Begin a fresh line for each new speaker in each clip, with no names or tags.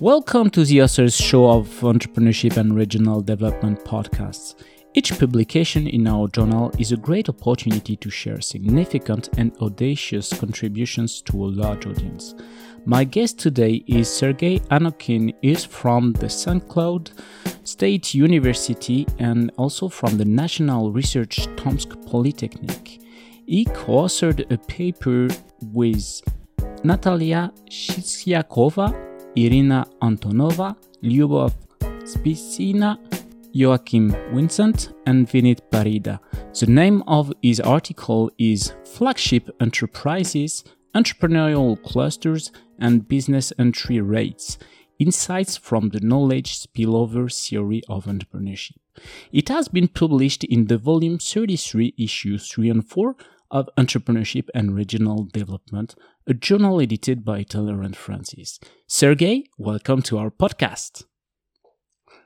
Welcome to the Authors Show of Entrepreneurship and Regional Development podcasts. Each publication in our journal is a great opportunity to share significant and audacious contributions to a large audience. My guest today is Sergei Anokhin, is from the St. Cloud State University and also from the National Research Tomsk Polytechnic. He co-authored a paper with Natalia Chistyakova Irina Antonova, Lyubov Spitsina, Joakim Wincent, and Vinit Parida. The name of his article is Flagship Enterprises, Entrepreneurial Clusters, and Business Entry Rates Insights from the Knowledge Spillover Theory of Entrepreneurship. It has been published in the volume 33, issues 3 and 4 of Entrepreneurship and Regional Development, a journal edited by Taylor and Francis. Sergey, welcome to our podcast.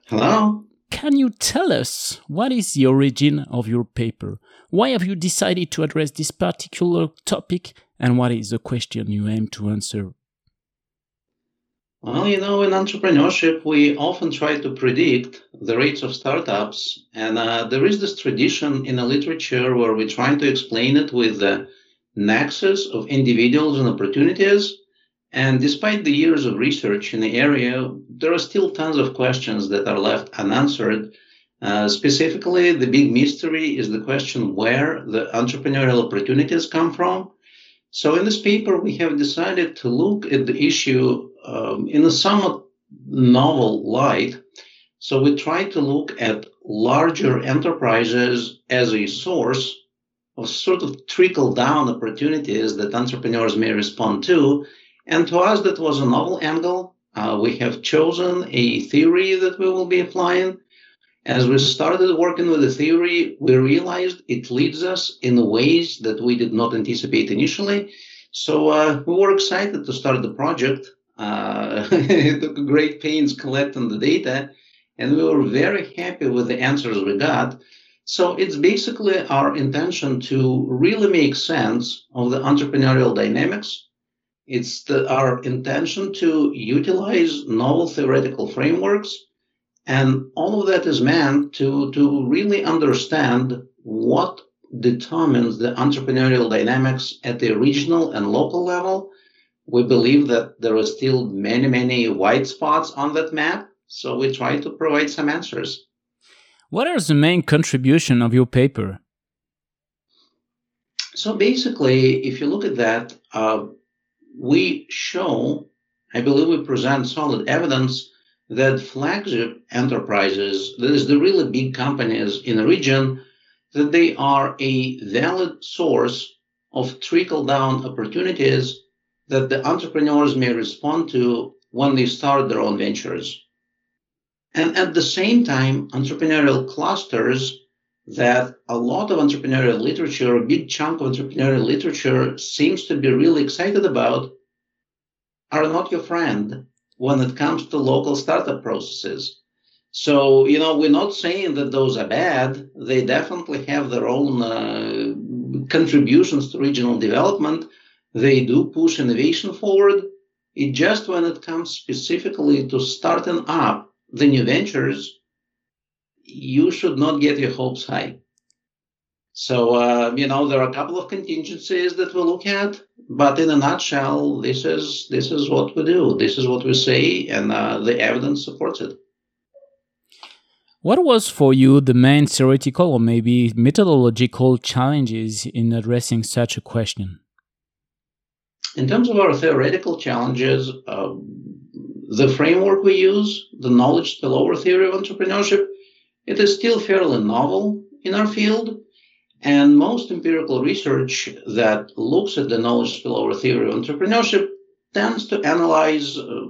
Hello.
Can you tell us what is the origin of your paper? Why have you decided to address this particular topic and what is the question you aim to answer?
Well, you know, in entrepreneurship, we often try to predict the rates of startups. And uh, there is this tradition in the literature where we're trying to explain it with the nexus of individuals and opportunities. And despite the years of research in the area, there are still tons of questions that are left unanswered. Uh, specifically, the big mystery is the question where the entrepreneurial opportunities come from. So, in this paper, we have decided to look at the issue um, in a somewhat novel light. So, we try to look at larger enterprises as a source of sort of trickle down opportunities that entrepreneurs may respond to. And to us, that was a novel angle. Uh, we have chosen a theory that we will be applying. As we started working with the theory, we realized it leads us in ways that we did not anticipate initially. So uh, we were excited to start the project. Uh, it took great pains collecting the data, and we were very happy with the answers we got. So it's basically our intention to really make sense of the entrepreneurial dynamics. It's the, our intention to utilize novel theoretical frameworks. And all of that is meant to, to really understand what determines the entrepreneurial dynamics at the regional and local level. We believe that there are still many, many white spots on that map. So we try to provide some answers.
What are the main contribution of your paper?
So basically, if you look at that, uh, we show, I believe we present solid evidence that flagship enterprises, that is the really big companies in the region, that they are a valid source of trickle down opportunities that the entrepreneurs may respond to when they start their own ventures. And at the same time, entrepreneurial clusters that a lot of entrepreneurial literature, a big chunk of entrepreneurial literature seems to be really excited about, are not your friend when it comes to local startup processes. So, you know, we're not saying that those are bad. They definitely have their own uh, contributions to regional development. They do push innovation forward. It just when it comes specifically to starting up the new ventures, you should not get your hopes high. So, uh, you know, there are a couple of contingencies that we look at, but in a nutshell, this is this is what we do. This is what we say, and uh, the evidence supports it.
What was for you the main theoretical or maybe methodological challenges in addressing such a question?
In terms of our theoretical challenges, uh, the framework we use, the knowledge spillover theory of entrepreneurship, it is still fairly novel in our field. And most empirical research that looks at the knowledge spillover theory of entrepreneurship tends to analyze uh,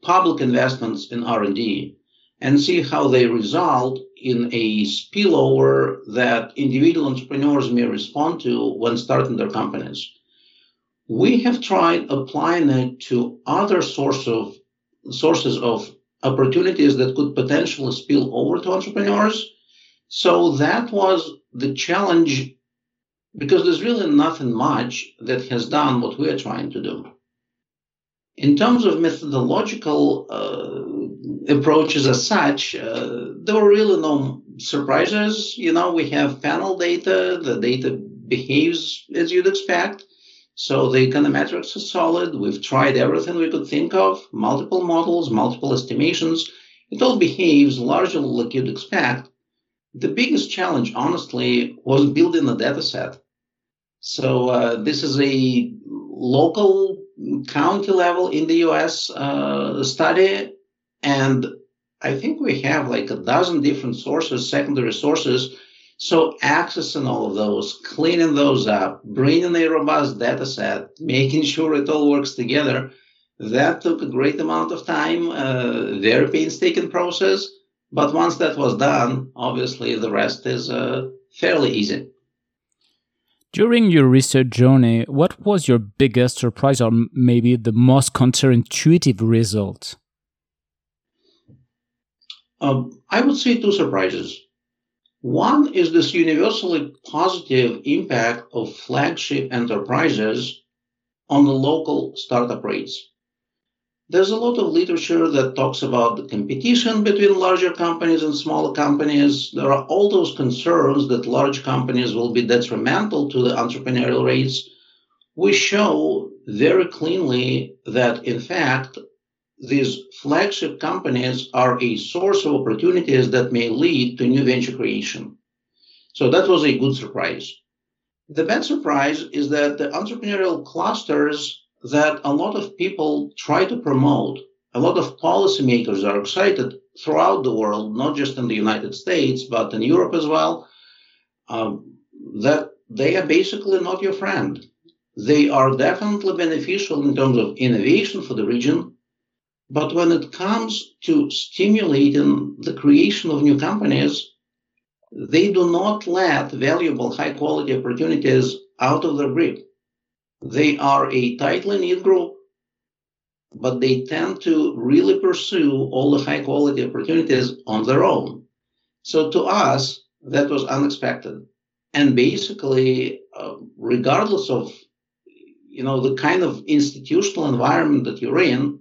public investments in R&D and see how they result in a spillover that individual entrepreneurs may respond to when starting their companies. We have tried applying it to other sources of sources of opportunities that could potentially spill over to entrepreneurs. So that was the challenge because there's really nothing much that has done what we are trying to do. In terms of methodological uh, approaches as such, uh, there were really no surprises. You know, we have panel data, the data behaves as you'd expect. So the econometrics is solid. We've tried everything we could think of, multiple models, multiple estimations. It all behaves largely like you'd expect. The biggest challenge, honestly, was building a data set. So uh, this is a local county level in the US uh, study. And I think we have like a dozen different sources, secondary sources. So accessing all of those, cleaning those up, bringing a robust data set, making sure it all works together, that took a great amount of time, uh, very painstaking process. But once that was done, obviously the rest is uh, fairly easy.
During your research journey, what was your biggest surprise or maybe the most counterintuitive result?
Um, I would say two surprises. One is this universally positive impact of flagship enterprises on the local startup rates. There's a lot of literature that talks about the competition between larger companies and smaller companies. There are all those concerns that large companies will be detrimental to the entrepreneurial rates. We show very cleanly that, in fact, these flagship companies are a source of opportunities that may lead to new venture creation. So that was a good surprise. The bad surprise is that the entrepreneurial clusters that a lot of people try to promote, a lot of policymakers are excited throughout the world, not just in the United States, but in Europe as well, um, that they are basically not your friend. They are definitely beneficial in terms of innovation for the region, but when it comes to stimulating the creation of new companies, they do not let valuable high quality opportunities out of their grip. They are a tightly knit group, but they tend to really pursue all the high quality opportunities on their own. So to us, that was unexpected. And basically, uh, regardless of you know the kind of institutional environment that you're in,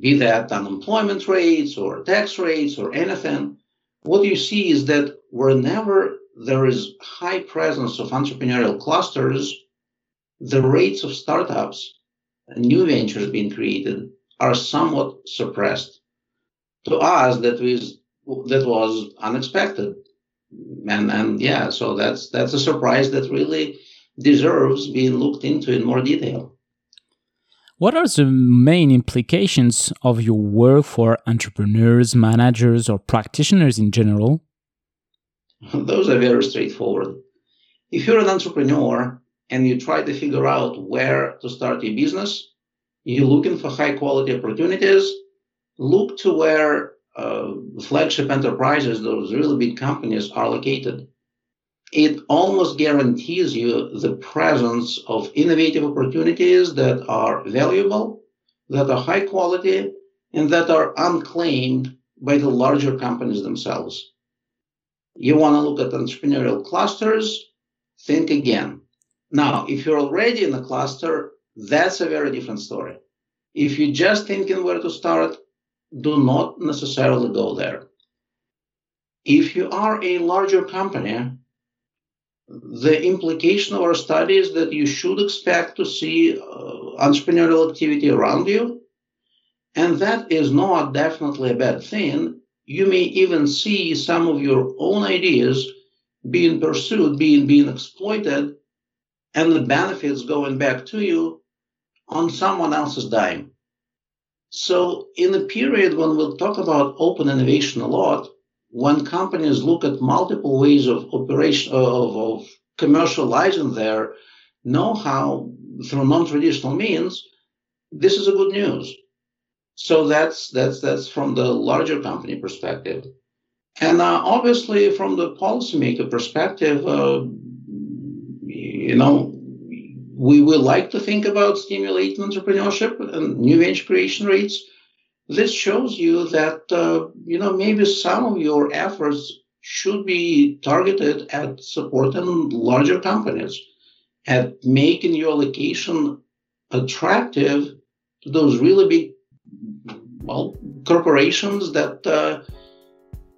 be that unemployment rates or tax rates or anything, what you see is that whenever there is high presence of entrepreneurial clusters, the rates of startups and new ventures being created are somewhat suppressed. To us, that was that was unexpected, and and yeah, so that's that's a surprise that really deserves being looked into in more detail.
What are the main implications of your work for entrepreneurs, managers, or practitioners in general?
Those are very straightforward. If you're an entrepreneur, and you try to figure out where to start your business, you're looking for high quality opportunities, look to where uh, flagship enterprises, those really big companies, are located. It almost guarantees you the presence of innovative opportunities that are valuable, that are high quality, and that are unclaimed by the larger companies themselves. You want to look at entrepreneurial clusters, think again. Now, if you're already in a cluster, that's a very different story. If you're just thinking where to start, do not necessarily go there. If you are a larger company, the implication of our study is that you should expect to see uh, entrepreneurial activity around you. And that is not definitely a bad thing. You may even see some of your own ideas being pursued, being, being exploited and the benefits going back to you on someone else's dime. So in a period when we'll talk about open innovation a lot, when companies look at multiple ways of operation of, of commercializing their know-how through non-traditional means, this is a good news. So that's that's that's from the larger company perspective, and uh, obviously from the policymaker perspective, uh, you know, we would like to think about stimulating entrepreneurship and new venture creation rates. This shows you that, uh, you know, maybe some of your efforts should be targeted at supporting larger companies, at making your location attractive to those really big, well, corporations that uh,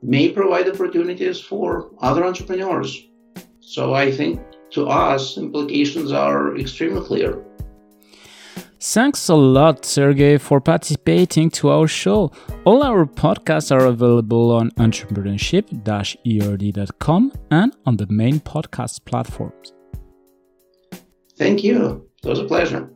may provide opportunities for other entrepreneurs. So I think to us, implications are extremely clear.
Thanks a lot, Sergey, for participating to our show. All our podcasts are available on entrepreneurship-erd.com and on the main podcast platforms.
Thank you. It was a pleasure.